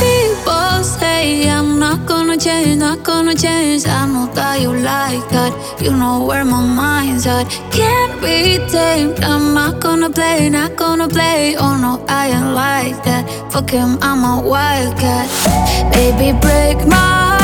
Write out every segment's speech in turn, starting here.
People say I'm not gonna change, not gonna change. I know that you like that. You know where my mind's at. Can't be tamed. I'm not gonna play, not gonna play. Oh no, I ain't like that. Fuck him, I'm a wildcat. Baby, break my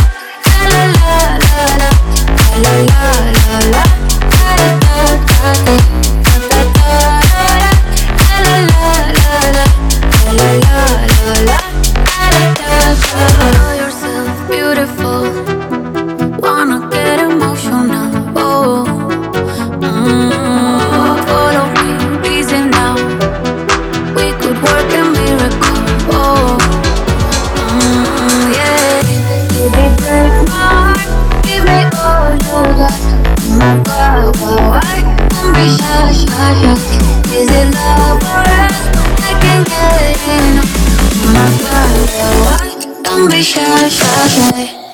Is it love or us? I can't get enough. My don't be shy, shy, shy.